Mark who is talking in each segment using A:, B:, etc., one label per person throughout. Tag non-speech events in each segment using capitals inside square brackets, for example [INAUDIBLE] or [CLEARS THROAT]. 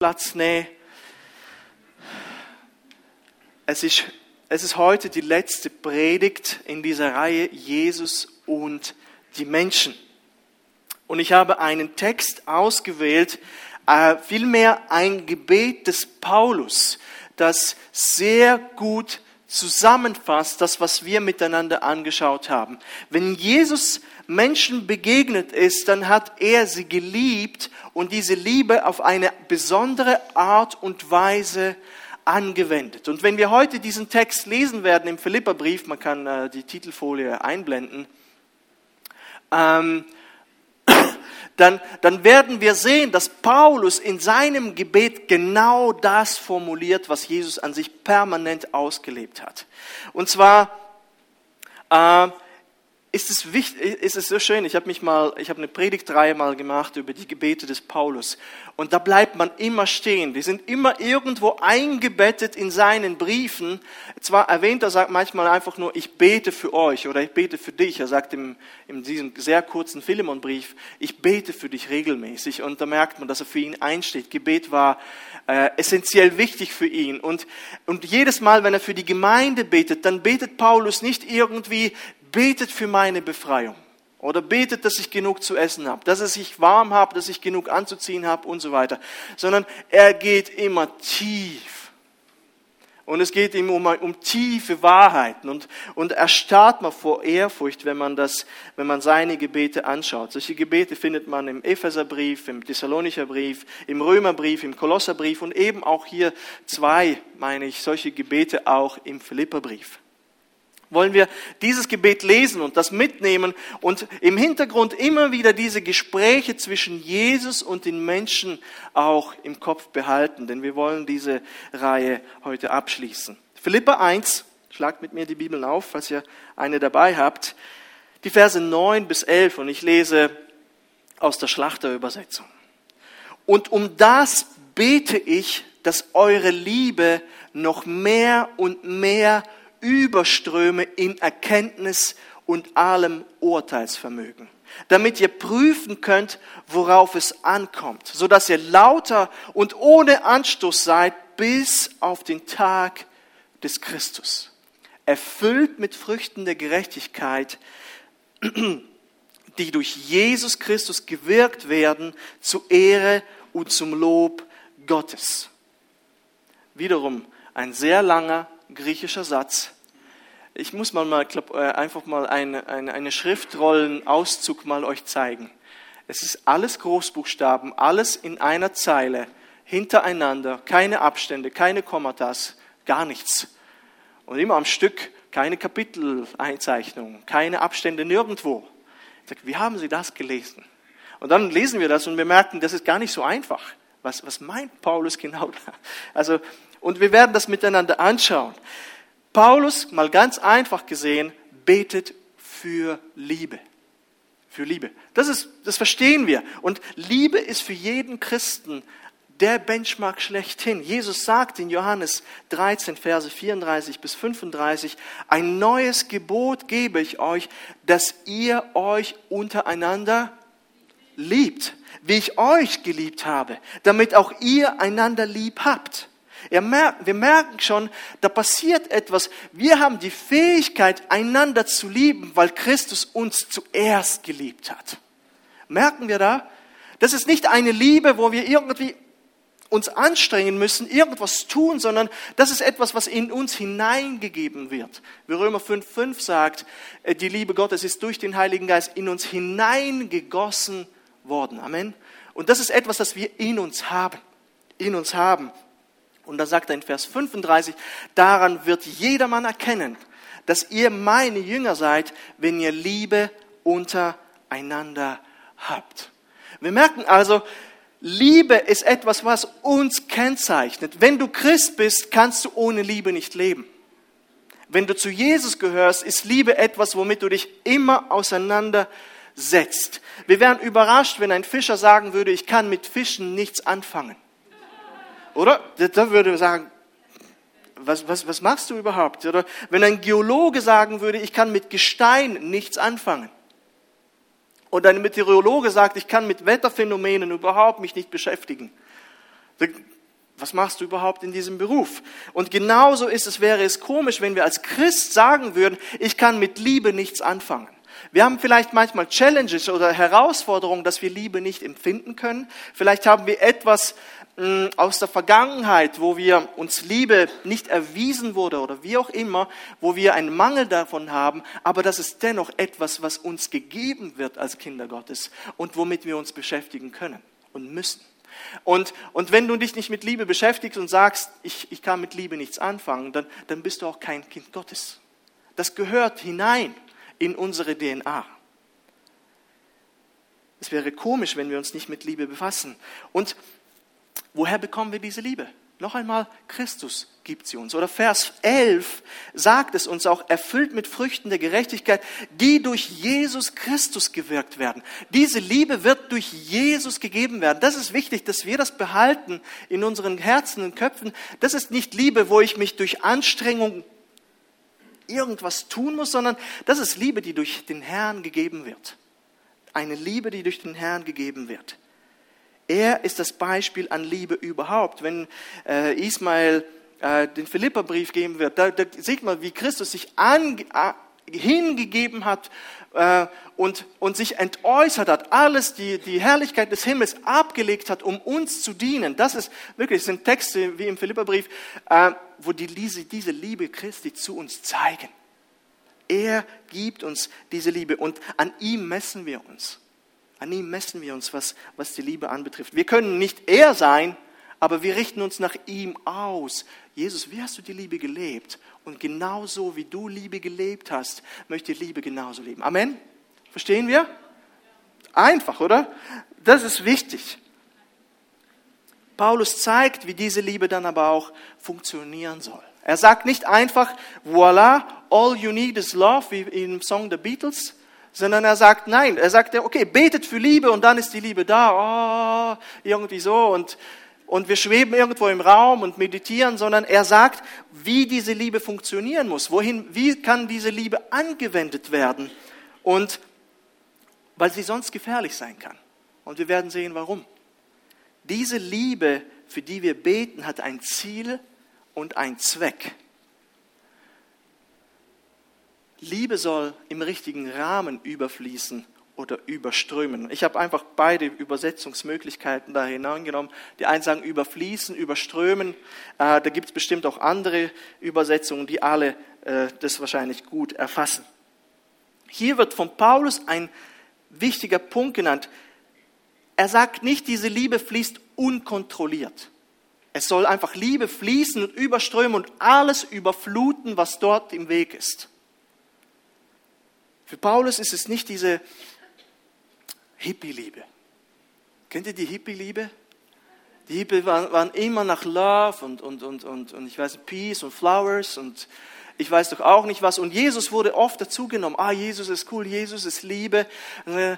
A: Platz nehmen. Es ist, es ist heute die letzte Predigt in dieser Reihe Jesus und die Menschen. Und ich habe einen Text ausgewählt, äh, vielmehr ein Gebet des Paulus, das sehr gut zusammenfasst, das, was wir miteinander angeschaut haben. Wenn Jesus Menschen begegnet ist, dann hat er sie geliebt und diese Liebe auf eine besondere Art und Weise angewendet. Und wenn wir heute diesen Text lesen werden im Philipperbrief, man kann äh, die Titelfolie einblenden, ähm, [COUGHS] dann, dann werden wir sehen, dass Paulus in seinem Gebet genau das formuliert, was Jesus an sich permanent ausgelebt hat. Und zwar äh, ist es, wichtig, ist es so schön, ich habe mich mal, ich habe eine Predigtreihe mal gemacht über die Gebete des Paulus und da bleibt man immer stehen. Die sind immer irgendwo eingebettet in seinen Briefen. Zwar erwähnt er sagt manchmal einfach nur, ich bete für euch oder ich bete für dich. Er sagt im, in diesem sehr kurzen Philemon-Brief, ich bete für dich regelmäßig und da merkt man, dass er für ihn einsteht. Gebet war äh, essentiell wichtig für ihn und, und jedes Mal, wenn er für die Gemeinde betet, dann betet Paulus nicht irgendwie, betet für meine Befreiung. Oder betet, dass ich genug zu essen habe, dass ich warm habe, dass ich genug anzuziehen habe und so weiter. Sondern er geht immer tief. Und es geht ihm um, um tiefe Wahrheiten. Und, und er starrt mal vor Ehrfurcht, wenn man, das, wenn man seine Gebete anschaut. Solche Gebete findet man im Epheserbrief, im Thessalonicher Brief, im Römerbrief, im Kolosserbrief und eben auch hier zwei, meine ich, solche Gebete auch im Philipperbrief wollen wir dieses Gebet lesen und das mitnehmen und im Hintergrund immer wieder diese Gespräche zwischen Jesus und den Menschen auch im Kopf behalten, denn wir wollen diese Reihe heute abschließen. Philippa 1, schlagt mit mir die Bibel auf, falls ihr eine dabei habt, die Verse 9 bis 11 und ich lese aus der Schlachterübersetzung. Und um das bete ich, dass eure Liebe noch mehr und mehr überströme in Erkenntnis und allem Urteilsvermögen, damit ihr prüfen könnt, worauf es ankommt, so dass ihr lauter und ohne Anstoß seid bis auf den Tag des Christus, erfüllt mit Früchten der Gerechtigkeit, die durch Jesus Christus gewirkt werden, zu Ehre und zum Lob Gottes. Wiederum ein sehr langer griechischer Satz. Ich muss mal, mal glaub, äh, einfach mal eine, eine, eine Schriftrollenauszug mal euch zeigen. Es ist alles Großbuchstaben, alles in einer Zeile, hintereinander, keine Abstände, keine Kommatas, gar nichts. Und immer am Stück keine Kapiteleinzeichnung, keine Abstände nirgendwo. Ich sage, wie haben Sie das gelesen? Und dann lesen wir das und wir merken, das ist gar nicht so einfach. Was, was meint Paulus genau da? Also und wir werden das miteinander anschauen. Paulus, mal ganz einfach gesehen, betet für Liebe. Für Liebe. Das, ist, das verstehen wir. Und Liebe ist für jeden Christen der Benchmark schlechthin. Jesus sagt in Johannes 13, Verse 34 bis 35, ein neues Gebot gebe ich euch, dass ihr euch untereinander liebt, wie ich euch geliebt habe, damit auch ihr einander lieb habt wir merken schon, da passiert etwas. Wir haben die Fähigkeit, einander zu lieben, weil Christus uns zuerst geliebt hat. Merken wir da? Das ist nicht eine Liebe, wo wir irgendwie uns anstrengen müssen, irgendwas tun, sondern das ist etwas, was in uns hineingegeben wird. Wie Römer 5,5 sagt, äh, die Liebe Gottes ist durch den Heiligen Geist in uns hineingegossen worden. Amen. Und das ist etwas, das wir in uns haben. In uns haben. Und da sagt er in Vers 35, daran wird jedermann erkennen, dass ihr meine Jünger seid, wenn ihr Liebe untereinander habt. Wir merken also, Liebe ist etwas, was uns kennzeichnet. Wenn du Christ bist, kannst du ohne Liebe nicht leben. Wenn du zu Jesus gehörst, ist Liebe etwas, womit du dich immer auseinandersetzt. Wir wären überrascht, wenn ein Fischer sagen würde, ich kann mit Fischen nichts anfangen. Oder? Da würde sagen, was, was, was machst du überhaupt? Oder wenn ein Geologe sagen würde, ich kann mit Gestein nichts anfangen. Und ein Meteorologe sagt, ich kann mit Wetterphänomenen überhaupt mich nicht beschäftigen. was machst du überhaupt in diesem Beruf? Und genauso ist es, wäre es komisch, wenn wir als Christ sagen würden, ich kann mit Liebe nichts anfangen. Wir haben vielleicht manchmal Challenges oder Herausforderungen, dass wir Liebe nicht empfinden können. Vielleicht haben wir etwas mm, aus der Vergangenheit, wo wir uns Liebe nicht erwiesen wurde oder wie auch immer, wo wir einen Mangel davon haben, aber das ist dennoch etwas, was uns gegeben wird als Kinder Gottes und womit wir uns beschäftigen können und müssen. Und, und wenn du dich nicht mit Liebe beschäftigst und sagst, ich, ich kann mit Liebe nichts anfangen, dann, dann bist du auch kein Kind Gottes. Das gehört hinein in unsere DNA. Es wäre komisch, wenn wir uns nicht mit Liebe befassen. Und woher bekommen wir diese Liebe? Noch einmal, Christus gibt sie uns. Oder Vers 11 sagt es uns auch, erfüllt mit Früchten der Gerechtigkeit, die durch Jesus Christus gewirkt werden. Diese Liebe wird durch Jesus gegeben werden. Das ist wichtig, dass wir das behalten in unseren Herzen und Köpfen. Das ist nicht Liebe, wo ich mich durch Anstrengung irgendwas tun muss, sondern das ist Liebe, die durch den Herrn gegeben wird. Eine Liebe, die durch den Herrn gegeben wird. Er ist das Beispiel an Liebe überhaupt. Wenn äh, Ismael äh, den Philipperbrief geben wird, da, da sieht man, wie Christus sich an, hingegeben hat äh, und, und sich entäußert hat, alles die, die Herrlichkeit des Himmels abgelegt hat, um uns zu dienen. Das ist wirklich, das sind Texte wie im Philipperbrief, äh, wo die, diese, Liebe Christi zu uns zeigen. Er gibt uns diese Liebe und an ihm messen wir uns. An ihm messen wir uns, was, was die Liebe anbetrifft. Wir können nicht er sein, aber wir richten uns nach ihm aus. Jesus, wie hast du die Liebe gelebt? Und genauso wie du Liebe gelebt hast, möchte Liebe genauso leben. Amen? Verstehen wir? Einfach, oder? Das ist wichtig. Paulus zeigt, wie diese Liebe dann aber auch funktionieren soll. Er sagt nicht einfach, voila, all you need is love, wie im Song der Beatles, sondern er sagt, nein, er sagt, okay, betet für Liebe und dann ist die Liebe da, oh, irgendwie so und, und wir schweben irgendwo im Raum und meditieren, sondern er sagt, wie diese Liebe funktionieren muss, wohin, wie kann diese Liebe angewendet werden und weil sie sonst gefährlich sein kann. Und wir werden sehen, warum. Diese Liebe, für die wir beten, hat ein Ziel und ein Zweck. Liebe soll im richtigen Rahmen überfließen oder überströmen. Ich habe einfach beide Übersetzungsmöglichkeiten da hineingenommen. Die einen sagen überfließen, überströmen. Äh, da gibt es bestimmt auch andere Übersetzungen, die alle äh, das wahrscheinlich gut erfassen. Hier wird von Paulus ein wichtiger Punkt genannt. Er sagt nicht, diese Liebe fließt unkontrolliert. Es soll einfach Liebe fließen und überströmen und alles überfluten, was dort im Weg ist. Für Paulus ist es nicht diese Hippie-Liebe. Kennt ihr die Hippie-Liebe? Die Hippie waren, immer nach Love und, und, und, und, und ich weiß Peace und Flowers und ich weiß doch auch nicht was. Und Jesus wurde oft dazugenommen. Ah, Jesus ist cool, Jesus ist Liebe. Äh,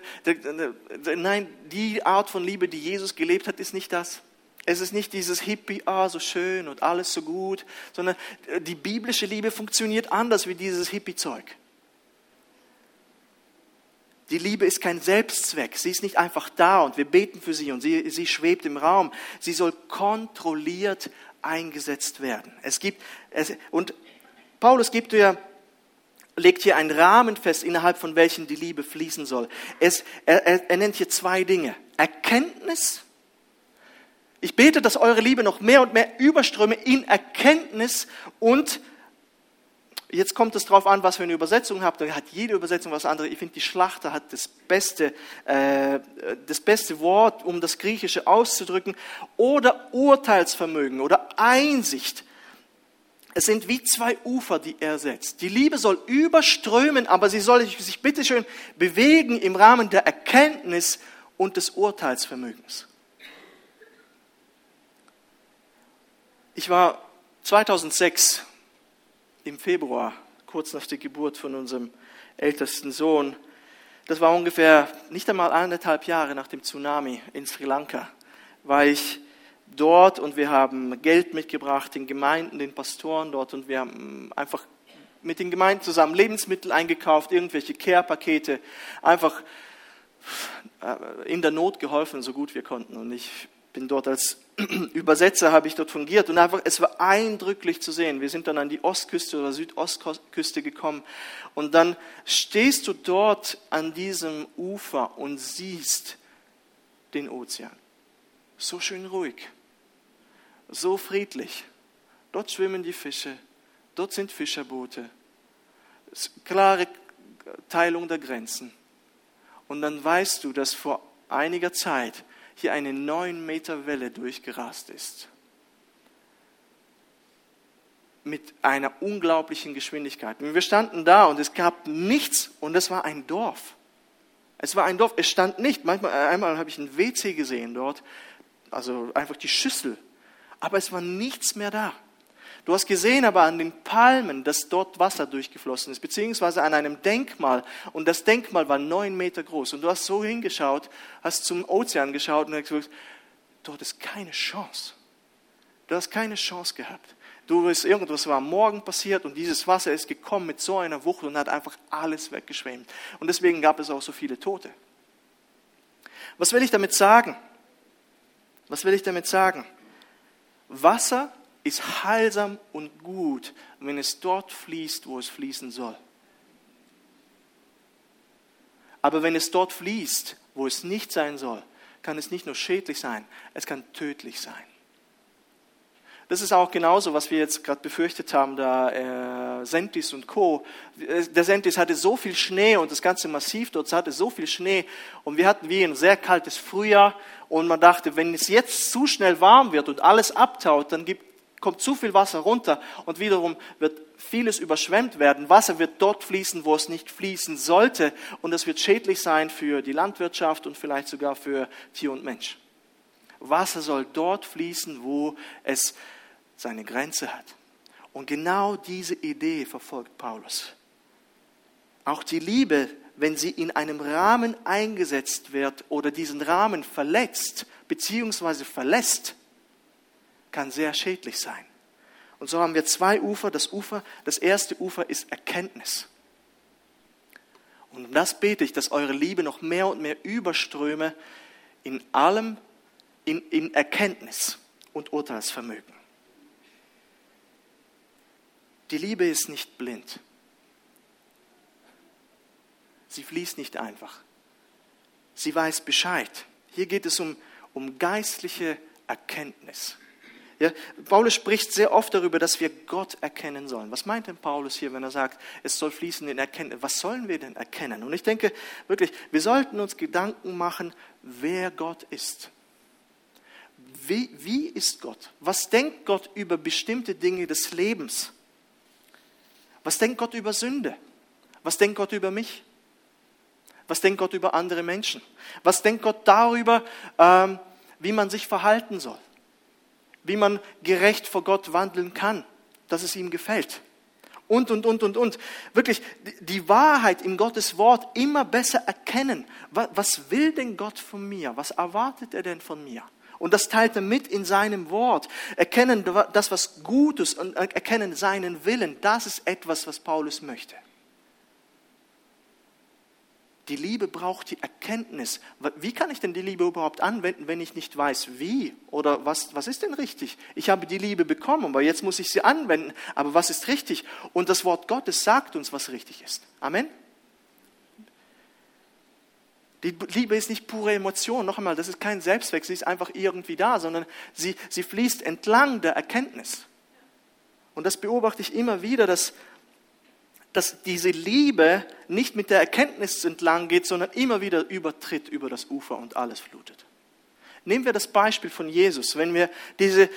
A: nein, die Art von Liebe, die Jesus gelebt hat, ist nicht das. Es ist nicht dieses Hippie, ah, so schön und alles so gut, sondern die biblische Liebe funktioniert anders wie dieses Hippie-Zeug. Die Liebe ist kein Selbstzweck. Sie ist nicht einfach da und wir beten für sie und sie, sie schwebt im Raum. Sie soll kontrolliert eingesetzt werden. Es gibt, es, und Paulus gibt dir, legt hier einen Rahmen fest, innerhalb von welchen die Liebe fließen soll. Es, er, er, er nennt hier zwei Dinge. Erkenntnis. Ich bete, dass eure Liebe noch mehr und mehr überströme in Erkenntnis und Jetzt kommt es darauf an, was für eine Übersetzung habt. Da hat jede Übersetzung was anderes. Ich finde, die Schlachter hat das beste, äh, das beste Wort, um das Griechische auszudrücken. Oder Urteilsvermögen oder Einsicht. Es sind wie zwei Ufer, die er setzt. Die Liebe soll überströmen, aber sie soll sich bitteschön bewegen im Rahmen der Erkenntnis und des Urteilsvermögens. Ich war 2006 im Februar, kurz nach der Geburt von unserem ältesten Sohn. Das war ungefähr nicht einmal eineinhalb Jahre nach dem Tsunami in Sri Lanka, war ich dort und wir haben Geld mitgebracht, den Gemeinden, den Pastoren dort und wir haben einfach mit den Gemeinden zusammen Lebensmittel eingekauft, irgendwelche Care-Pakete, einfach äh, in der Not geholfen, so gut wir konnten. Und ich bin dort als [CLEARS THROAT] Übersetzer habe ich dort fungiert und einfach, es war eindrücklich zu sehen. Wir sind dann an die Ostküste oder Südostküste gekommen und dann stehst du dort an diesem Ufer und siehst den Ozean. So schön ruhig, so friedlich. Dort schwimmen die Fische, dort sind Fischerboote, klare Teilung der Grenzen. Und dann weißt du, dass vor einiger Zeit hier eine neun Meter Welle durchgerast ist. Mit einer unglaublichen Geschwindigkeit. Und wir standen da und es gab nichts und es war ein Dorf. Es war ein Dorf, es stand nicht. Manchmal, einmal habe ich ein WC gesehen dort, also einfach die Schüssel. Aber es war nichts mehr da. Du hast gesehen aber an den Palmen, dass dort Wasser durchgeflossen ist, beziehungsweise an einem Denkmal. Und das Denkmal war neun Meter groß. Und du hast so hingeschaut, hast zum Ozean geschaut und hast gesagt, dort ist keine Chance. Du hast keine Chance gehabt. Du bist irgendwas war am Morgen passiert und dieses Wasser ist gekommen mit so einer Wucht und hat einfach alles weggeschwemmt. Und deswegen gab es auch so viele Tote. Was will ich damit sagen? Was will ich damit sagen? Wasser ist heilsam und gut, wenn es dort fließt, wo es fließen soll. Aber wenn es dort fließt, wo es nicht sein soll, kann es nicht nur schädlich sein, es kann tödlich sein. Das ist auch genauso, was wir jetzt gerade befürchtet haben, da äh, Sentis und Co. Der Sentis hatte so viel Schnee und das ganze Massiv dort hatte so viel Schnee und wir hatten wie ein sehr kaltes Frühjahr und man dachte, wenn es jetzt zu schnell warm wird und alles abtaut, dann gibt, kommt zu viel Wasser runter und wiederum wird vieles überschwemmt werden. Wasser wird dort fließen, wo es nicht fließen sollte und das wird schädlich sein für die Landwirtschaft und vielleicht sogar für Tier und Mensch. Wasser soll dort fließen, wo es seine Grenze hat. Und genau diese Idee verfolgt Paulus. Auch die Liebe, wenn sie in einem Rahmen eingesetzt wird oder diesen Rahmen verletzt bzw. verlässt, kann sehr schädlich sein. Und so haben wir zwei Ufer. Das Ufer, das erste Ufer ist Erkenntnis. Und um das bete ich, dass eure Liebe noch mehr und mehr überströme in allem, in, in Erkenntnis und Urteilsvermögen. Die Liebe ist nicht blind. Sie fließt nicht einfach. Sie weiß Bescheid. Hier geht es um, um geistliche Erkenntnis. Ja, Paulus spricht sehr oft darüber, dass wir Gott erkennen sollen. Was meint denn Paulus hier, wenn er sagt, es soll fließen in Erkenntnis? Was sollen wir denn erkennen? Und ich denke wirklich, wir sollten uns Gedanken machen, wer Gott ist. Wie, wie ist Gott? Was denkt Gott über bestimmte Dinge des Lebens? Was denkt Gott über Sünde? Was denkt Gott über mich? Was denkt Gott über andere Menschen? Was denkt Gott darüber, ähm, wie man sich verhalten soll? wie man gerecht vor Gott wandeln kann, dass es ihm gefällt. Und, und, und, und, und. Wirklich die Wahrheit in Gottes Wort immer besser erkennen. Was will denn Gott von mir? Was erwartet er denn von mir? Und das teilt er mit in seinem Wort. Erkennen das, was Gutes und erkennen seinen Willen. Das ist etwas, was Paulus möchte. Die Liebe braucht die Erkenntnis. Wie kann ich denn die Liebe überhaupt anwenden, wenn ich nicht weiß, wie? Oder was, was ist denn richtig? Ich habe die Liebe bekommen, aber jetzt muss ich sie anwenden. Aber was ist richtig? Und das Wort Gottes sagt uns, was richtig ist. Amen. Die Liebe ist nicht pure Emotion. Noch einmal, das ist kein Selbstzweck. Sie ist einfach irgendwie da, sondern sie, sie fließt entlang der Erkenntnis. Und das beobachte ich immer wieder, dass dass diese Liebe nicht mit der Erkenntnis entlang geht, sondern immer wieder übertritt über das Ufer und alles flutet. Nehmen wir das Beispiel von Jesus. Wenn wir diese,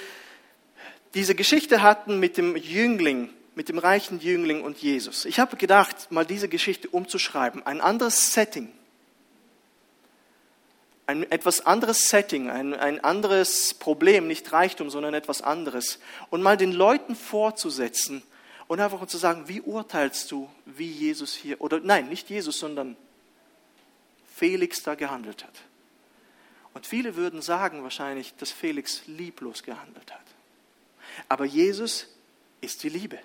A: diese Geschichte hatten mit dem Jüngling, mit dem reichen Jüngling und Jesus. Ich habe gedacht, mal diese Geschichte umzuschreiben, ein anderes Setting, ein etwas anderes Setting, ein, ein anderes Problem, nicht Reichtum, sondern etwas anderes. Und mal den Leuten vorzusetzen, und einfach zu sagen, wie urteilst du, wie Jesus hier, oder nein, nicht Jesus, sondern Felix da gehandelt hat. Und viele würden sagen wahrscheinlich, dass Felix lieblos gehandelt hat. Aber Jesus ist die Liebe.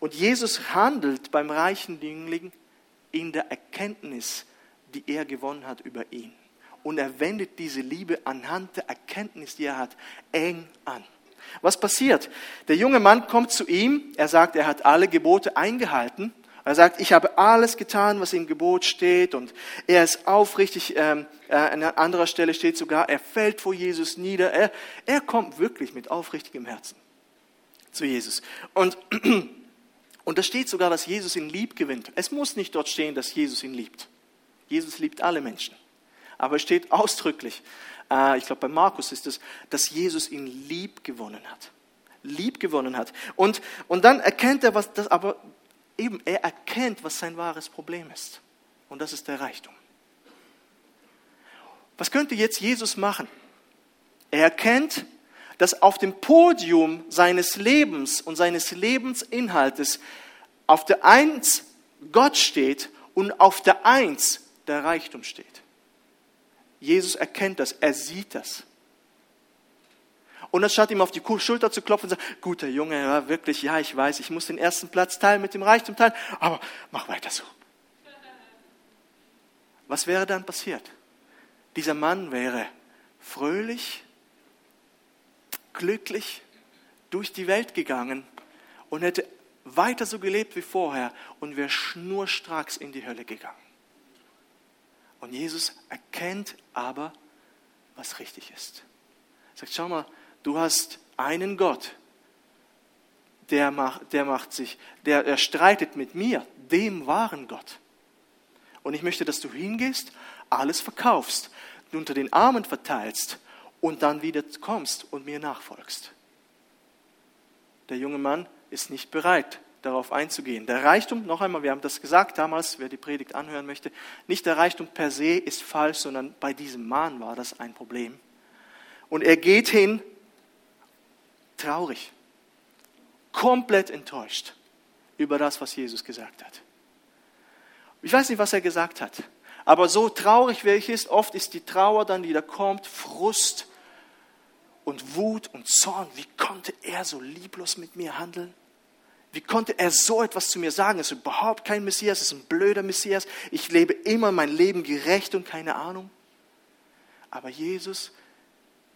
A: Und Jesus handelt beim reichen Jüngling in der Erkenntnis, die er gewonnen hat über ihn. Und er wendet diese Liebe anhand der Erkenntnis, die er hat, eng an. Was passiert? Der junge Mann kommt zu ihm, er sagt, er hat alle Gebote eingehalten. Er sagt, ich habe alles getan, was im Gebot steht und er ist aufrichtig. Ähm, äh, an anderer Stelle steht sogar, er fällt vor Jesus nieder. Er, er kommt wirklich mit aufrichtigem Herzen zu Jesus. Und, [CLEARS THROAT] und da steht sogar, dass Jesus ihn lieb gewinnt. Es muss nicht dort stehen, dass Jesus ihn liebt. Jesus liebt alle Menschen. Aber es steht ausdrücklich, äh, ich glaube bei Markus ist es, dass Jesus ihn lieb gewonnen hat. Lieb gewonnen hat. Und, und dann erkennt er, was das, aber eben, er erkennt, was sein wahres Problem ist. Und das ist der Reichtum. Was könnte jetzt Jesus machen? Er erkennt, dass auf dem Podium seines Lebens und seines Lebensinhaltes auf der Eins Gott steht und auf der Eins der Reichtum steht. Jesus erkennt das, er sieht das. Und anstatt ihm auf die Schulter zu klopfen und sagen, guter Junge, ja, wirklich, ja, ich weiß, ich muss den ersten Platz teilen mit dem Reichtum teilen, aber mach weiter so. Was wäre dann passiert? Dieser Mann wäre fröhlich, glücklich durch die Welt gegangen und hätte weiter so gelebt wie vorher und wäre schnurstracks in die Hölle gegangen. Und Jesus erkennt aber, was richtig ist. Er sagt, schau mal, du hast einen Gott, der macht, der macht sich, der, der streitet mit mir, dem wahren Gott. Und ich möchte, dass du hingehst, alles verkaufst, unter den Armen verteilst und dann wieder kommst und mir nachfolgst. Der junge Mann ist nicht bereit, darauf einzugehen. Der Reichtum, noch einmal, wir haben das gesagt damals, wer die Predigt anhören möchte, nicht der Reichtum per se ist falsch, sondern bei diesem Mann war das ein Problem. Und er geht hin, traurig, komplett enttäuscht über das, was Jesus gesagt hat. Ich weiß nicht, was er gesagt hat, aber so traurig wie ich ist, oft ist die Trauer dann, die da kommt, Frust, und Wut und Zorn. Wie konnte er so lieblos mit mir handeln? Wie konnte er so etwas zu mir sagen? Es ist überhaupt kein Messias, es ist ein blöder Messias. Ich lebe immer mein Leben gerecht und keine Ahnung. Aber Jesus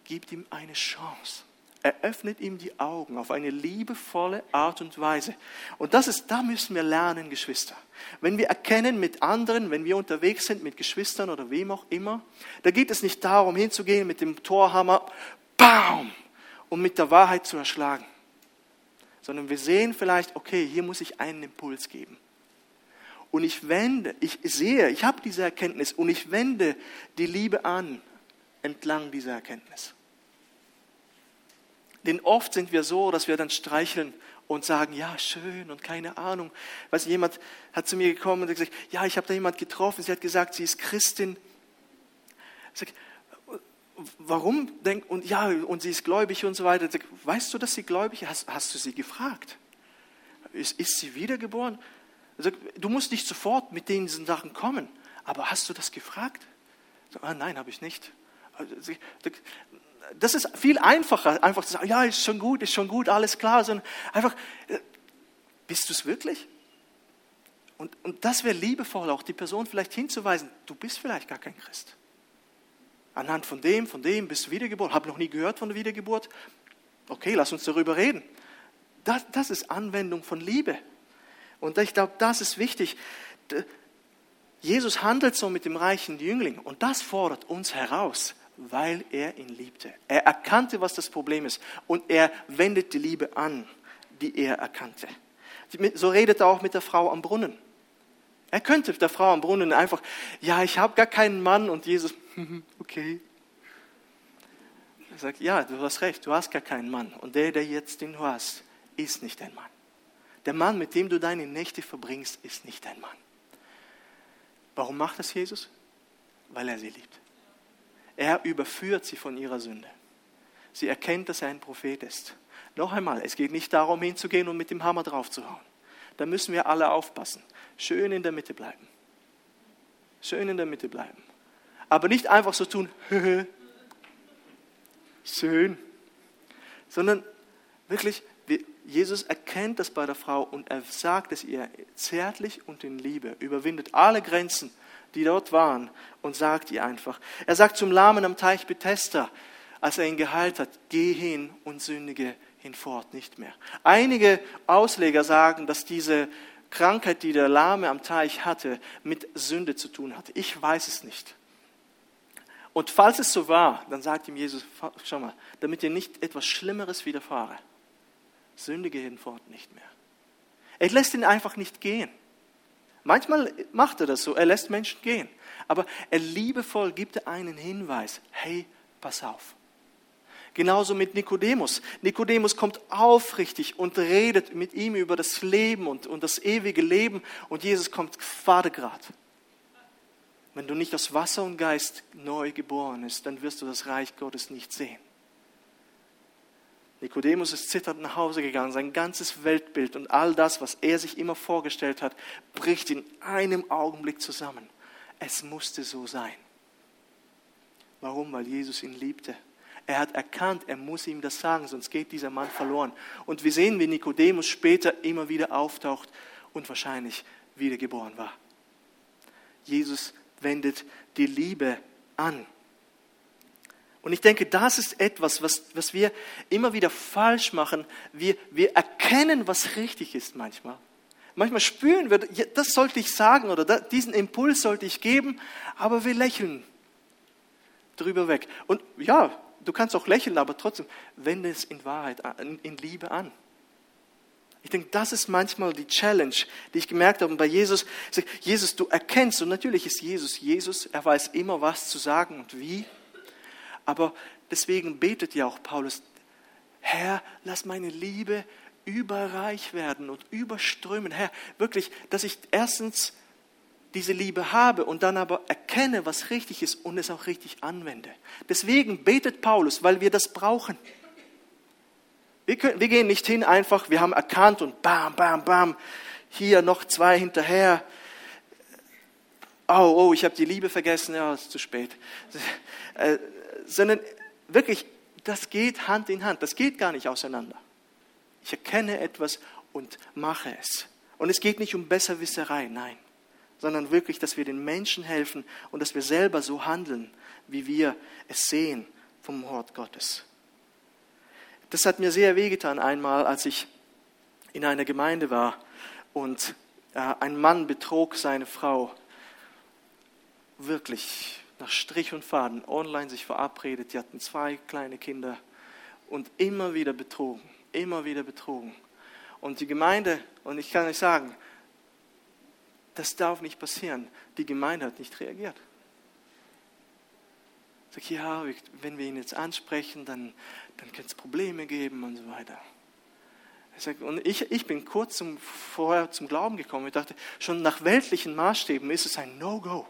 A: gibt ihm eine Chance. Er öffnet ihm die Augen auf eine liebevolle Art und Weise. Und das ist, da müssen wir lernen, Geschwister. Wenn wir erkennen mit anderen, wenn wir unterwegs sind mit Geschwistern oder wem auch immer, da geht es nicht darum, hinzugehen mit dem Torhammer, Baum, um mit der Wahrheit zu erschlagen. Sondern wir sehen vielleicht, okay, hier muss ich einen Impuls geben. Und ich wende, ich sehe, ich habe diese Erkenntnis und ich wende die Liebe an entlang dieser Erkenntnis. Denn oft sind wir so, dass wir dann streicheln und sagen, ja, schön und keine Ahnung. Weißt jemand hat zu mir gekommen und gesagt, ja, ich habe da jemand getroffen, sie hat gesagt, sie ist Christin. Ich sage, warum denk, und ja, und sie ist gläubig und so weiter. Weißt du, dass sie gläubig ist? Hast, hast du sie gefragt? Ist, ist sie wiedergeboren? Du musst nicht sofort mit diesen Sachen kommen, aber hast du das gefragt? Ah, nein, habe ich nicht. Das ist viel einfacher, einfach zu sagen, ja, ist schon gut, ist schon gut, alles klar, sondern einfach, äh, bist du es wirklich? Und, und das wäre liebevoll, auch die Person vielleicht hinzuweisen, du bist vielleicht gar kein Christ anhand von dem, von dem bist du wiedergeboren. Habe noch nie gehört von der Wiedergeburt. Okay, lass uns darüber reden. Das, das ist Anwendung von Liebe. Und ich glaube, das ist wichtig. Jesus handelt so mit dem reichen Jüngling und das fordert uns heraus, weil er ihn liebte. Er erkannte, was das Problem ist und er wendet die Liebe an, die er erkannte. So redet er auch mit der Frau am Brunnen. Er könnte der Frau am Brunnen einfach, ja, ich habe gar keinen Mann und Jesus, [LAUGHS] okay. Er sagt, ja, du hast recht, du hast gar keinen Mann. Und der, der jetzt den du hast, ist nicht dein Mann. Der Mann, mit dem du deine Nächte verbringst, ist nicht dein Mann. Warum macht das Jesus? Weil er sie liebt. Er überführt sie von ihrer Sünde. Sie erkennt, dass er ein Prophet ist. Noch einmal, es geht nicht darum, hinzugehen und mit dem Hammer draufzuhauen. Da müssen wir alle aufpassen. Schön in der Mitte bleiben. Schön in der Mitte bleiben. Aber nicht einfach so tun, [LAUGHS] schön, sondern wirklich Jesus erkennt das bei der Frau und er sagt es ihr zärtlich und in Liebe, überwindet alle Grenzen, die dort waren und sagt ihr einfach. Er sagt zum Lahmen am Teich Bethesda, als er ihn geheilt hat, geh hin und sündige hinfort nicht mehr. Einige Ausleger sagen, dass diese Krankheit, die der Lahme am Teich hatte, mit Sünde zu tun hatte. Ich weiß es nicht. Und falls es so war, dann sagt ihm Jesus, schau mal, damit dir nicht etwas Schlimmeres widerfahre, sündige hinfort nicht mehr. Er lässt ihn einfach nicht gehen. Manchmal macht er das so, er lässt Menschen gehen. Aber er liebevoll gibt einen Hinweis, hey, pass auf. Genauso mit Nikodemus. Nikodemus kommt aufrichtig und redet mit ihm über das Leben und, und das ewige Leben und Jesus kommt Vatergrad. Wenn du nicht aus Wasser und Geist neu geboren bist, dann wirst du das Reich Gottes nicht sehen. Nikodemus ist zitternd nach Hause gegangen, sein ganzes Weltbild und all das, was er sich immer vorgestellt hat, bricht in einem Augenblick zusammen. Es musste so sein. Warum? Weil Jesus ihn liebte. Er hat erkannt, er muss ihm das sagen, sonst geht dieser Mann verloren. Und wir sehen, wie Nikodemus später immer wieder auftaucht und wahrscheinlich wiedergeboren war. Jesus wendet die Liebe an. Und ich denke, das ist etwas, was, was wir immer wieder falsch machen. Wir, wir erkennen, was richtig ist manchmal. Manchmal spüren wir, das sollte ich sagen oder diesen Impuls sollte ich geben, aber wir lächeln drüber weg. Und ja, du kannst auch lächeln, aber trotzdem wende es in Wahrheit, in Liebe an. Ich denke, das ist manchmal die Challenge, die ich gemerkt habe bei Jesus. Jesus, du erkennst, und natürlich ist Jesus Jesus, er weiß immer, was zu sagen und wie. Aber deswegen betet ja auch Paulus, Herr, lass meine Liebe überreich werden und überströmen. Herr, wirklich, dass ich erstens diese Liebe habe und dann aber erkenne, was richtig ist und es auch richtig anwende. Deswegen betet Paulus, weil wir das brauchen. Wir, können, wir gehen nicht hin einfach, wir haben erkannt und bam, bam, bam, hier noch zwei hinterher. Oh, oh, ich habe die Liebe vergessen, ja, ist zu spät. [LAUGHS] Äh, sondern wirklich, das geht Hand in Hand, das geht gar nicht auseinander. Ich erkenne etwas und mache es. Und es geht nicht um Besserwisserei, nein, sondern wirklich, dass wir den Menschen helfen und dass wir selber so handeln, wie wir es sehen vom Wort Gottes. Das hat mir sehr wehgetan einmal, als ich in einer Gemeinde war und äh, ein Mann betrog seine Frau wirklich nach Strich und Faden online sich verabredet. Die hatten zwei kleine Kinder und immer wieder betrogen, immer wieder betrogen. Und die Gemeinde, und ich kann euch sagen, das darf nicht passieren. Die Gemeinde hat nicht reagiert. Sag, ja, wenn wir ihn jetzt ansprechen, dann, dann könnte es Probleme geben und so weiter. Ich sag, und ich, ich bin kurz zum, vorher zum Glauben gekommen. Ich dachte, schon nach weltlichen Maßstäben ist es ein No-Go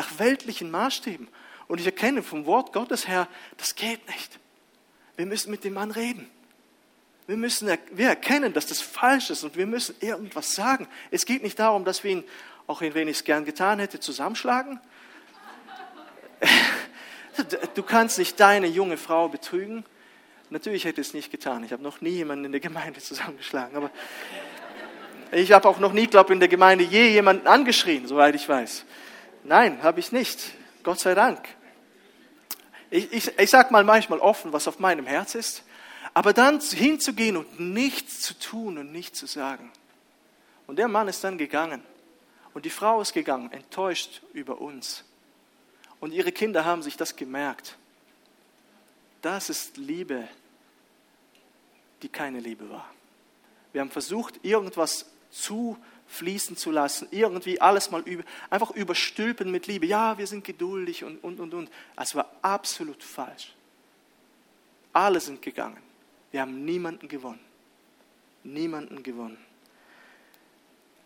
A: nach weltlichen Maßstäben. Und ich erkenne vom Wort Gottes her, das geht nicht. Wir müssen mit dem Mann reden. Wir, müssen, wir erkennen, dass das falsch ist und wir müssen irgendwas sagen. Es geht nicht darum, dass wir ihn, auch wenn ich es gern getan hätte, zusammenschlagen. [LAUGHS] Du kannst nicht deine junge Frau betrügen. Natürlich hätte ich es nicht getan. Ich habe noch nie jemanden in der Gemeinde [LAUGHS] zusammengeschlagen. Aber ich habe auch noch nie, glaube ich, in der Gemeinde je jemanden angeschrien, soweit ich weiß. Nein, habe ich nicht. Gott sei Dank. Ich, ich, ich sage mal manchmal offen, was auf meinem Herz ist, aber dann hinzugehen und nichts zu tun und nichts zu sagen. Und der Mann ist dann gegangen und die Frau ist gegangen, enttäuscht über uns. Und ihre Kinder haben sich das gemerkt. Das ist Liebe, die keine Liebe war. Wir haben versucht, irgendwas zu fließen zu lassen, irgendwie alles mal über, einfach überstülpen mit Liebe. Ja, wir sind geduldig und, und, und, und. Es war absolut falsch. Alle sind gegangen. Wir haben niemanden gewonnen. Niemanden gewonnen.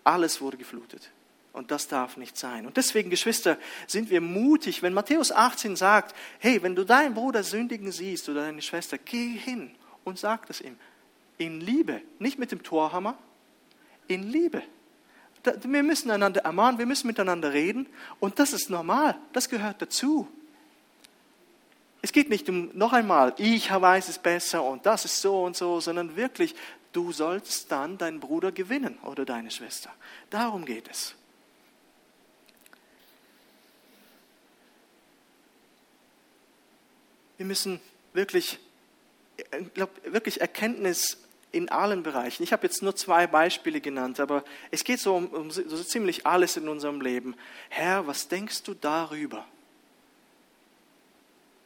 A: Alles wurde geflutet. Und das darf nicht sein. Und deswegen, Geschwister, sind wir mutig, wenn Matthäus 18 sagt, hey, wenn du deinen Bruder sündigen siehst oder deine Schwester, geh hin und sag das ihm. In Liebe, nicht mit dem Torhammer, in Liebe. Wir müssen einander ermahnen, wir müssen miteinander reden und das ist normal, das gehört dazu. Es geht nicht um noch einmal, ich weiß es besser und das ist so und so, sondern wirklich, du sollst dann deinen Bruder gewinnen oder deine Schwester. Darum geht es. Wir müssen wirklich, ich glaube, wirklich Erkenntnis in allen Bereichen. Ich habe jetzt nur zwei Beispiele genannt, aber es geht so um, um so ziemlich alles in unserem Leben. Herr, was denkst du darüber?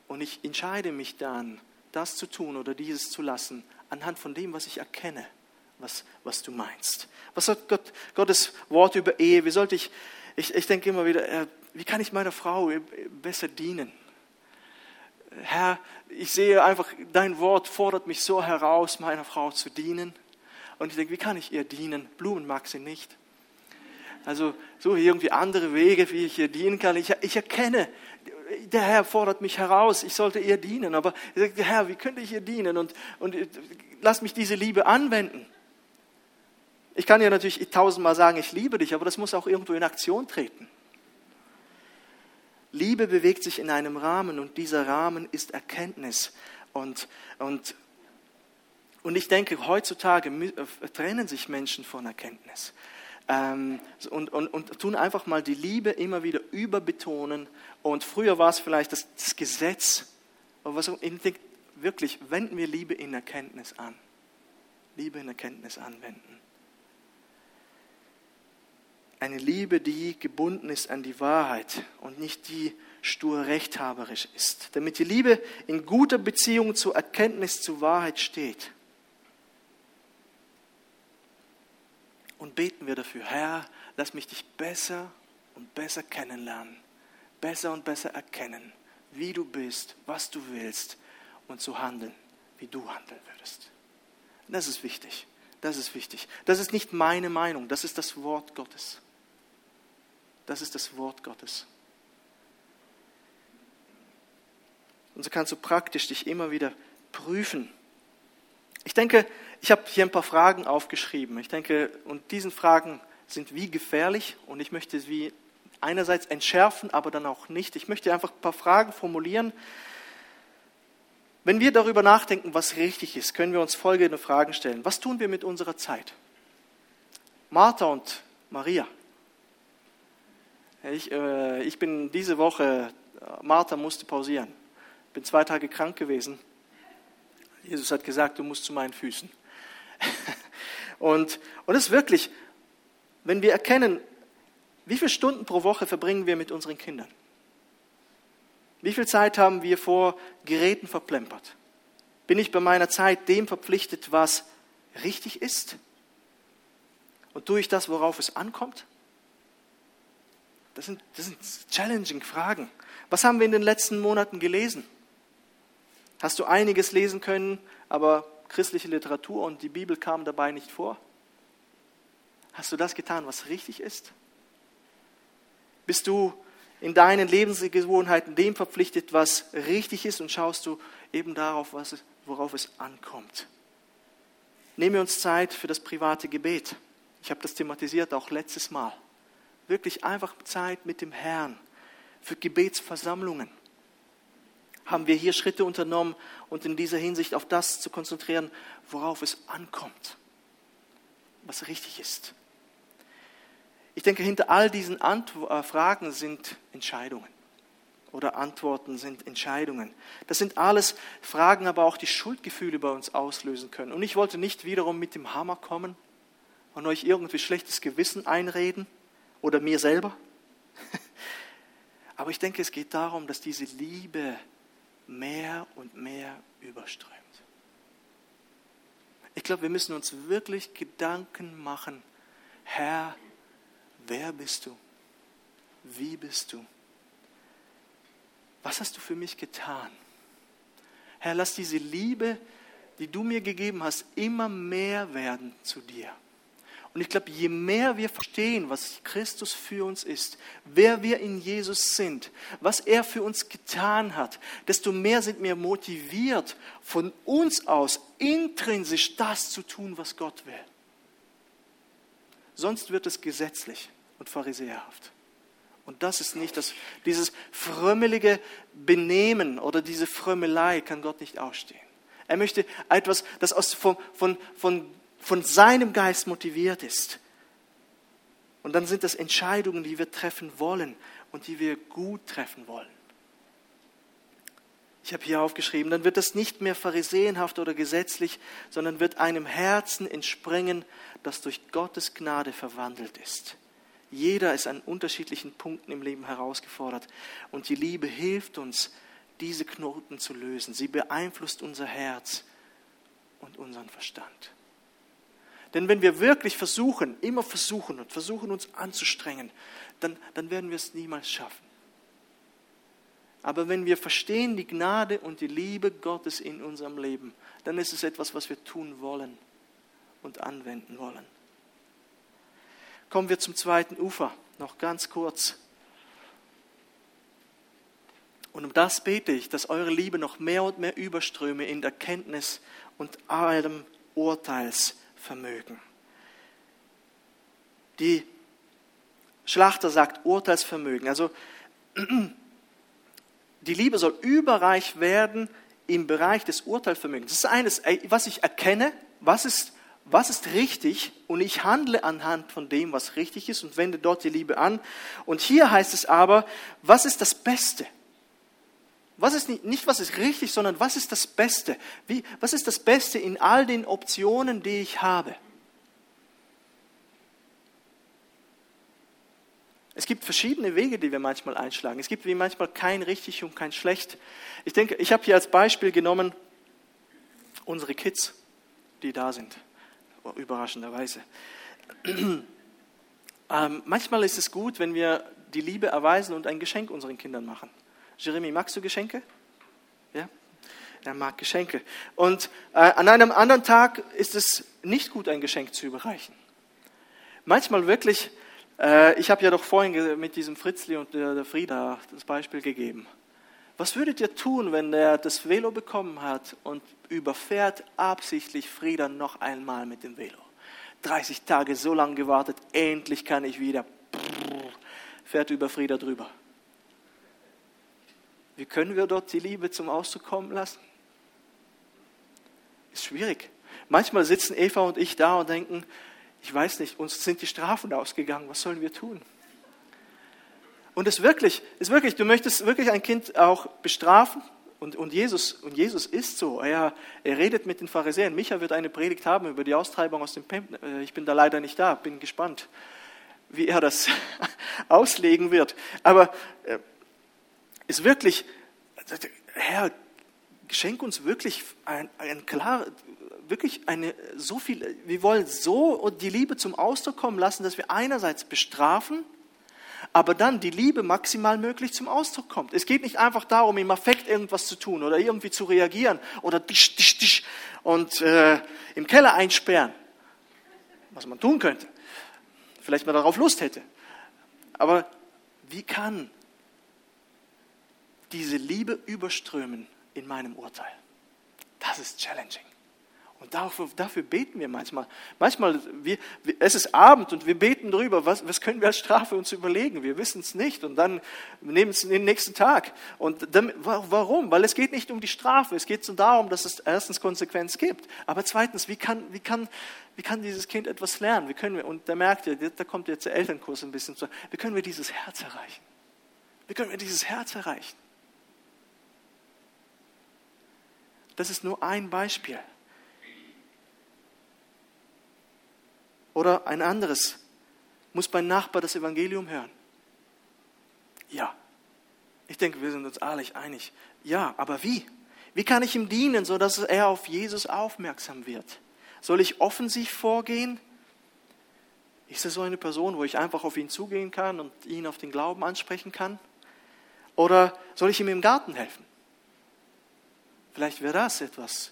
A: Und ich entscheide mich dann, das zu tun oder dieses zu lassen, anhand von dem, was ich erkenne, was, was du meinst. Was sagt Gott, Gottes Wort über Ehe? Wie sollte ich, ich, ich denke immer wieder, äh, wie kann ich meiner Frau besser dienen? Herr, ich sehe einfach, dein Wort fordert mich so heraus, meiner Frau zu dienen. Und ich denke, wie kann ich ihr dienen? Blumen mag sie nicht. Also suche irgendwie andere Wege, wie ich ihr dienen kann. Ich, ich erkenne, der Herr fordert mich heraus, ich sollte ihr dienen. Aber ich sage, Herr, wie könnte ich ihr dienen? Und, und lass mich diese Liebe anwenden. Ich kann ja natürlich tausendmal sagen, ich liebe dich, aber das muss auch irgendwo in Aktion treten. Liebe bewegt sich in einem Rahmen und dieser Rahmen ist Erkenntnis. Und, und, und ich denke, heutzutage äh, trennen sich Menschen von Erkenntnis ähm, und, und, und tun einfach mal die Liebe immer wieder überbetonen. Und früher war es vielleicht das, das Gesetz. Aber was, ich denke, wirklich, wenden wir Liebe in Erkenntnis an. Liebe in Erkenntnis anwenden. Eine Liebe, die gebunden ist an die Wahrheit und nicht die stur rechthaberisch ist. Damit die Liebe in guter Beziehung zur Erkenntnis, zur Wahrheit steht. Und beten wir dafür, Herr, lass mich dich besser und besser kennenlernen, besser und besser erkennen, wie du bist, was du willst und zu handeln, wie du handeln würdest. Das ist wichtig. Das ist wichtig. Das ist nicht meine Meinung, das ist das Wort Gottes. Das ist das Wort Gottes. Und so kannst du praktisch dich immer wieder prüfen. Ich denke, ich habe hier ein paar Fragen aufgeschrieben. Ich denke, und diesen Fragen sind wie gefährlich und ich möchte sie einerseits entschärfen, aber dann auch nicht. Ich möchte einfach ein paar Fragen formulieren. Wenn wir darüber nachdenken, was richtig ist, können wir uns folgende Fragen stellen. Was tun wir mit unserer Zeit? Martha und Maria. Ich, äh, ich bin diese Woche, Martha musste pausieren, bin zwei Tage krank gewesen. Jesus hat gesagt, du musst zu meinen Füßen. [LAUGHS] und, und es ist wirklich, wenn wir erkennen, wie viele Stunden pro Woche verbringen wir mit unseren Kindern? Wie viel Zeit haben wir vor Geräten verplempert? Bin ich bei meiner Zeit dem verpflichtet, was richtig ist? Und tue ich das, worauf es ankommt? Das sind, das sind challenging Fragen. Was haben wir in den letzten Monaten gelesen? Hast du einiges lesen können, aber christliche Literatur und die Bibel kamen dabei nicht vor? Hast du das getan, was richtig ist? Bist du in deinen Lebensgewohnheiten dem verpflichtet, was richtig ist und schaust du eben darauf, was, worauf es ankommt? Nehmen wir uns Zeit für das private Gebet. Ich habe das thematisiert auch letztes Mal wirklich einfach Zeit mit dem Herrn für Gebetsversammlungen. Haben wir hier Schritte unternommen und in dieser Hinsicht auf das zu konzentrieren, worauf es ankommt, was richtig ist. Ich denke, hinter all diesen Antw äh, Fragen sind Entscheidungen oder Antworten sind Entscheidungen. Das sind alles Fragen, aber auch die Schuldgefühle bei uns auslösen können. Und ich wollte nicht wiederum mit dem Hammer kommen und euch irgendwie schlechtes Gewissen einreden oder mir selber. [LAUGHS] Aber ich denke, es geht darum, dass diese Liebe mehr und mehr überströmt. Ich glaube, wir müssen uns wirklich Gedanken machen, Herr, wer bist du? Wie bist du? Was hast du für mich getan? Herr, lass diese Liebe, die du mir gegeben hast, immer mehr werden zu dir. Und ich glaube, je mehr wir verstehen, was Christus für uns ist, wer wir in Jesus sind, was er für uns getan hat, desto mehr sind wir motiviert, von uns aus intrinsisch das zu tun, was Gott will. Sonst wird es gesetzlich und pharisäerhaft. Und das ist nicht das, dieses frömmelige Benehmen oder diese Frömmelei kann Gott nicht ausstehen. Er möchte etwas, das aus, von, von, von, von seinem Geist motiviert ist. Und dann sind das Entscheidungen, die wir treffen wollen und die wir gut treffen wollen. Ich habe hier aufgeschrieben, dann wird das nicht mehr pharisäenhaft oder gesetzlich, sondern wird einem Herzen entspringen, das durch Gottes Gnade verwandelt ist. Jeder ist an unterschiedlichen Punkten im Leben herausgefordert und die Liebe hilft uns, diese Knoten zu lösen. Sie beeinflusst unser Herz und unseren Verstand. Denn wenn wir wirklich versuchen, immer versuchen und versuchen uns anzustrengen, dann, dann werden wir es niemals schaffen. Aber wenn wir verstehen die Gnade und die Liebe Gottes in unserem Leben, dann ist es etwas, was wir tun wollen und anwenden wollen. Kommen wir zum zweiten Ufer, noch ganz kurz. Und um das bete ich, dass eure Liebe noch mehr und mehr überströme in der Kenntnis und allem Urteilsvermögen. Die Schlachter sagt Urteilsvermögen. Also [CLEARS THROAT] die Liebe soll überreich werden im Bereich des Urteilsvermögens. Das ist eines, was ich erkenne, was ist was ist richtig und ich handle anhand von dem, was richtig ist und wende dort die Liebe an. Und hier heißt es aber, was ist das Beste? Was ist nicht, nicht was ist richtig, sondern was ist das Beste? Wie, was ist das Beste in all den Optionen, die ich habe? Es gibt verschiedene Wege, die wir manchmal einschlagen. Es gibt wie manchmal kein richtig und kein schlecht. Ich denke, ich habe hier als Beispiel genommen unsere Kids, die da sind überraschenderweise. [CLEARS THROAT] Ähm, manchmal ist es gut, wenn wir die Liebe erweisen und ein Geschenk unseren Kindern machen. Jeremy, magst du Geschenke? Ja? Er mag Geschenke. Und äh, an einem anderen Tag ist es nicht gut, ein Geschenk zu überreichen. Manchmal wirklich, äh, ich habe ja doch vorhin mit diesem Fritzli und der, der Frieda das Beispiel gegeben. Was würdet ihr tun, wenn er das Velo bekommen hat und überfährt absichtlich Frieda noch einmal mit dem Velo? 30 Tage so lange gewartet, endlich kann ich wieder. Fährt über Frieda drüber. Wie können wir dort die Liebe zum Ausdruck kommen lassen? Ist schwierig. Manchmal sitzen Eva und ich da und denken, ich weiß nicht, uns sind die Strafen ausgegangen, was sollen wir tun? Und es wirklich, ist wirklich, du möchtest wirklich ein Kind auch bestrafen. Und, und, Jesus, und Jesus ist so. Er, er redet mit den Pharisäern. Micha wird eine Predigt haben über die Austreibung aus dem Tempel. Äh, ich bin da leider nicht da, bin gespannt, wie er das [LAUGHS] auslegen wird. Aber äh, ist wirklich, Herr, schenk uns wirklich ein, ein klar, wirklich eine so viel, wir wollen so die Liebe zum Ausdruck kommen lassen, dass wir einerseits bestrafen, aber dann die Liebe maximal möglich zum Ausdruck kommt. Es geht nicht einfach darum, im Affekt irgendwas zu tun oder irgendwie zu reagieren oder tisch, tisch, tisch und äh, im Keller einsperren, was man tun könnte. Vielleicht mal darauf Lust hätte. Aber wie kann diese Liebe überströmen in meinem Urteil? Das ist challenging. Und dafür, dafür, beten wir manchmal. Manchmal, wir, es ist Abend und wir beten darüber, was, was können wir als Strafe uns überlegen? Wir wissen es nicht und dann nehmen es den nächsten Tag. Und dann, warum? Weil es geht nicht um die Strafe, es geht so darum, dass es erstens Konsequenz gibt. Aber zweitens, wie kann, wie kann, wie kann dieses Kind etwas lernen? Wie können wir, und da merkt ihr, da kommt jetzt der Elternkurs ein bisschen zu, wie können wir dieses Herz erreichen? Wie können wir dieses Herz erreichen? Das ist nur ein Beispiel. Oder ein anderes. Muss mein Nachbar das Evangelium hören? Ja. Ich denke, wir sind uns alle einig. Ja, aber wie? Wie kann ich ihm dienen, sodass er auf Jesus aufmerksam wird? Soll ich offensiv vorgehen? Ist er so eine Person, wo ich einfach auf ihn zugehen kann und ihn auf den Glauben ansprechen kann? Oder soll ich ihm im Garten helfen? Vielleicht wäre das etwas,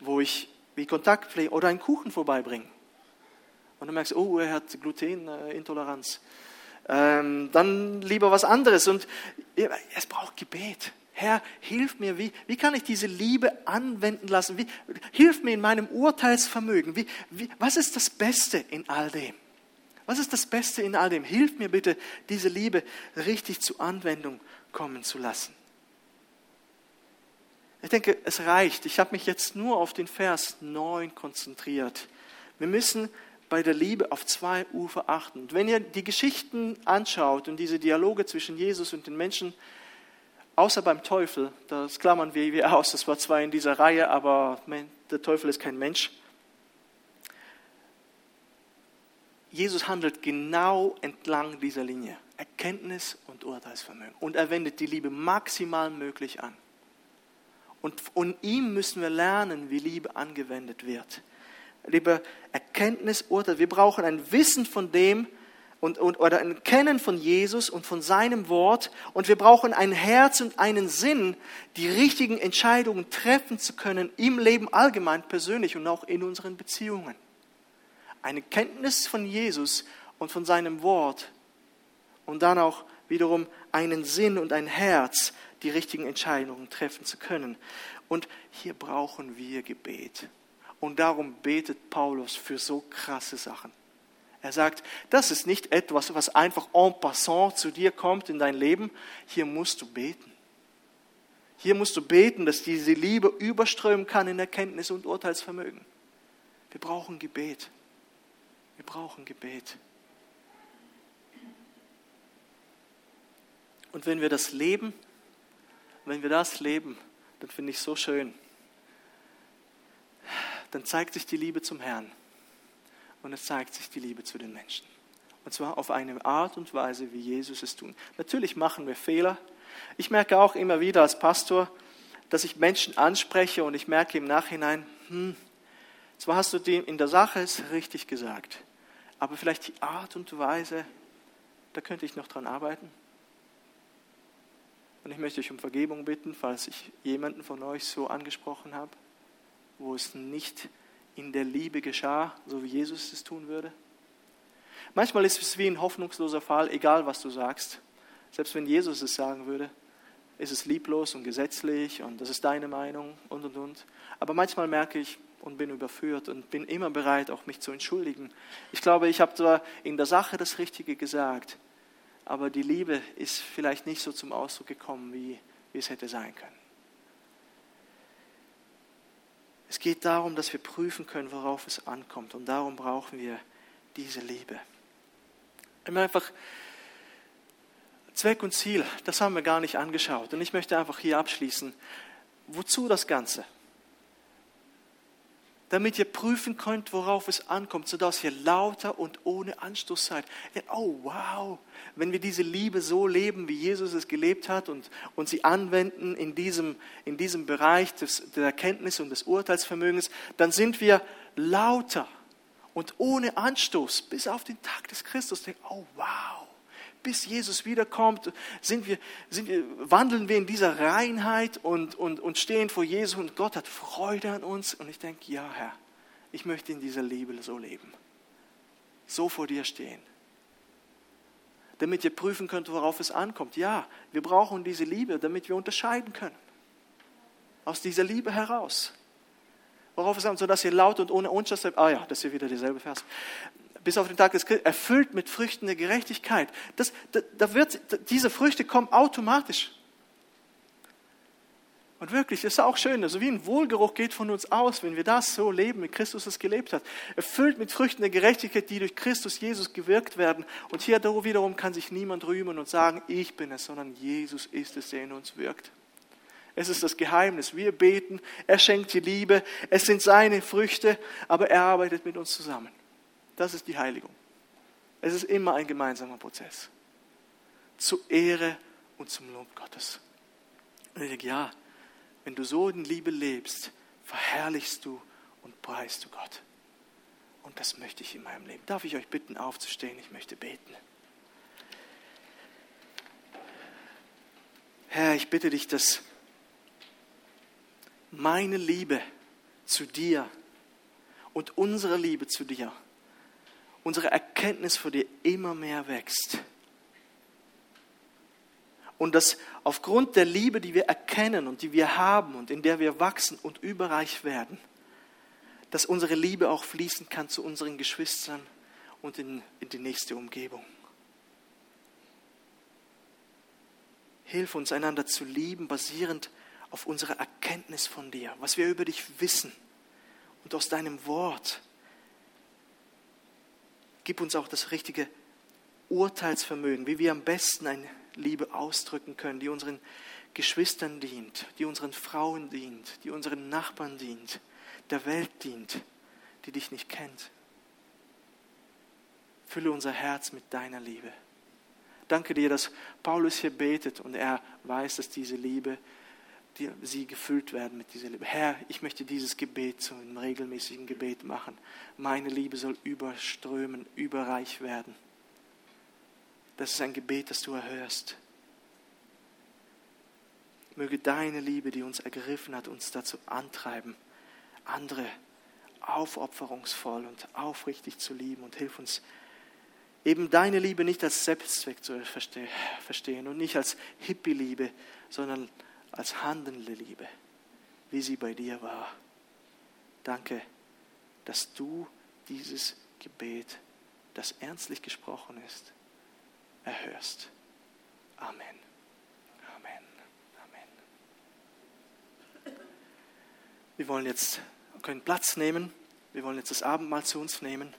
A: wo ich wie Kontakt pflege oder einen Kuchen vorbeibringen. Und dann merkst du, oh, er hat Glutenintoleranz. Ähm, dann lieber was anderes. Und es braucht Gebet. Herr, hilf mir, wie, wie kann ich diese Liebe anwenden lassen? Wie, hilf mir in meinem Urteilsvermögen. Wie, wie, was ist das Beste in all dem? Was ist das Beste in all dem? Hilf mir bitte, diese Liebe richtig zur Anwendung kommen zu lassen. Ich denke, es reicht. Ich habe mich jetzt nur auf den Vers 9 konzentriert. Wir müssen bei der Liebe auf zwei Ufer achten. Und wenn ihr die Geschichten anschaut und diese Dialoge zwischen Jesus und den Menschen, außer beim Teufel, das klammern wir wie aus, das war zwar in dieser Reihe, aber der Teufel ist kein Mensch. Jesus handelt genau entlang dieser Linie. Erkenntnis und Urteilsvermögen. Und er wendet die Liebe maximal möglich an. Und von ihm müssen wir lernen, wie Liebe angewendet wird. Liebe Erkenntnis, Urteil. Wir brauchen ein Wissen von dem und, und, oder ein Kennen von Jesus und von seinem Wort. Und wir brauchen ein Herz und einen Sinn, die richtigen Entscheidungen treffen zu können im Leben allgemein, persönlich und auch in unseren Beziehungen. Eine Kenntnis von Jesus und von seinem Wort und dann auch wiederum einen Sinn und ein Herz, die richtigen Entscheidungen treffen zu können. Und hier brauchen wir Gebet. Und darum betet Paulus für so krasse Sachen. Er sagt, das ist nicht etwas, was einfach en passant zu dir kommt in dein Leben. Hier musst du beten. Hier musst du beten, dass diese Liebe überströmen kann in Erkenntnis und Urteilsvermögen. Wir brauchen Gebet. Wir brauchen Gebet. Und wenn wir das leben, wenn wir das leben, dann finde ich es so schön. Dann zeigt sich die Liebe zum Herrn und es zeigt sich die Liebe zu den Menschen. Und zwar auf eine Art und Weise, wie Jesus es tut. Natürlich machen wir Fehler. Ich merke auch immer wieder als Pastor, dass ich Menschen anspreche und ich merke im Nachhinein, hm, zwar hast du dem in der Sache es richtig gesagt, aber vielleicht die Art und Weise, da könnte ich noch dran arbeiten. Und ich möchte euch um Vergebung bitten, falls ich jemanden von euch so angesprochen habe, wo es nicht in der Liebe geschah, so wie Jesus es tun würde. Manchmal ist es wie ein hoffnungsloser Fall, egal was du sagst. Selbst wenn Jesus es sagen würde, ist es lieblos und gesetzlich und das ist deine Meinung und und und. Aber manchmal merke ich und bin überführt und bin immer bereit, auch mich zu entschuldigen. Ich glaube, ich habe zwar in der Sache das Richtige gesagt, aber die Liebe ist vielleicht nicht so zum Ausdruck gekommen, wie, wie es hätte sein können. Es geht darum, dass wir prüfen können, worauf es ankommt. Und darum brauchen wir diese Liebe. Immer einfach Zweck und Ziel, das haben wir gar nicht angeschaut. Und ich möchte einfach hier abschließen. Wozu das Ganze? Damit ihr prüfen könnt, worauf es ankommt, sodass ihr lauter und ohne Anstoß seid. Oh, wow, wenn wir diese Liebe so leben, wie Jesus es gelebt hat und, und sie anwenden in diesem, in diesem Bereich des, der Erkenntnis und des Urteilsvermögens, dann sind wir lauter und ohne Anstoß bis auf den Tag des Christus. Oh, wow bis Jesus wiederkommt, sind wir, sind wir, wandeln wir in dieser Reinheit und, und, und stehen vor Jesus und Gott hat Freude an uns. Und ich denke, ja Herr, ich möchte in dieser Liebe so leben. So vor dir stehen. Damit ihr prüfen könnt, worauf es ankommt. Ja, wir brauchen diese Liebe, damit wir unterscheiden können. Aus dieser Liebe heraus. Worauf es ankommt, sodass ihr laut und ohne Unschuld. Ah ja, das ist wieder dieselbe Vers bis auf den Tag des Christus, erfüllt mit Früchten der Gerechtigkeit. Das, da, da wird, diese Früchte kommen automatisch. Und wirklich, ist auch schön, so also wie ein Wohlgeruch geht von uns aus, wenn wir das so leben, wie Christus es gelebt hat. Erfüllt mit Früchten der Gerechtigkeit, die durch Christus Jesus gewirkt werden. Und hier wiederum kann sich niemand rühmen und sagen, ich bin es, sondern Jesus ist es, der in uns wirkt. Es ist das Geheimnis. Wir beten, er schenkt die Liebe, es sind seine Früchte, aber er arbeitet mit uns zusammen. Das ist die Heiligung. Es ist immer ein gemeinsamer Prozess. Zur Ehre und zum Lob Gottes. Und ich denke, ja, wenn du so in Liebe lebst, verherrlichst du und preist du Gott. Und das möchte ich in meinem Leben. Darf ich euch bitten, aufzustehen? Ich möchte beten. Herr, ich bitte dich, dass meine Liebe zu dir und unsere Liebe zu dir unsere Erkenntnis vor dir immer mehr wächst. Und dass aufgrund der Liebe, die wir erkennen und die wir haben und in der wir wachsen und überreich werden, dass unsere Liebe auch fließen kann zu unseren Geschwistern und in, in die nächste Umgebung. Hilf uns, einander zu lieben, basierend auf unserer Erkenntnis von dir, was wir über dich wissen und aus deinem Wort. Gib uns auch das richtige Urteilsvermögen, wie wir am besten eine Liebe ausdrücken können, die unseren Geschwistern dient, die unseren Frauen dient, die unseren Nachbarn dient, der Welt dient, die dich nicht kennt. Fülle unser Herz mit deiner Liebe. Danke dir, dass Paulus hier betet und er weiß, dass diese Liebe, die, sie gefüllt werden mit dieser Liebe. Herr, ich möchte dieses Gebet zu einem regelmäßigen Gebet machen. Meine Liebe soll überströmen, überreich werden. Das ist ein Gebet, das du erhörst. Möge deine Liebe, die uns ergriffen hat, uns dazu antreiben, andere aufopferungsvoll und aufrichtig zu lieben und hilf uns, eben deine Liebe nicht als Selbstzweck zu verstehen und nicht als Hippie-Liebe, sondern als handelnde Liebe, wie sie bei dir war. Danke, dass du dieses Gebet, das ernstlich gesprochen ist, erhörst. Amen. Amen. Amen. Wir wollen jetzt können Platz nehmen. Wir wollen jetzt das Abendmahl zu uns nehmen.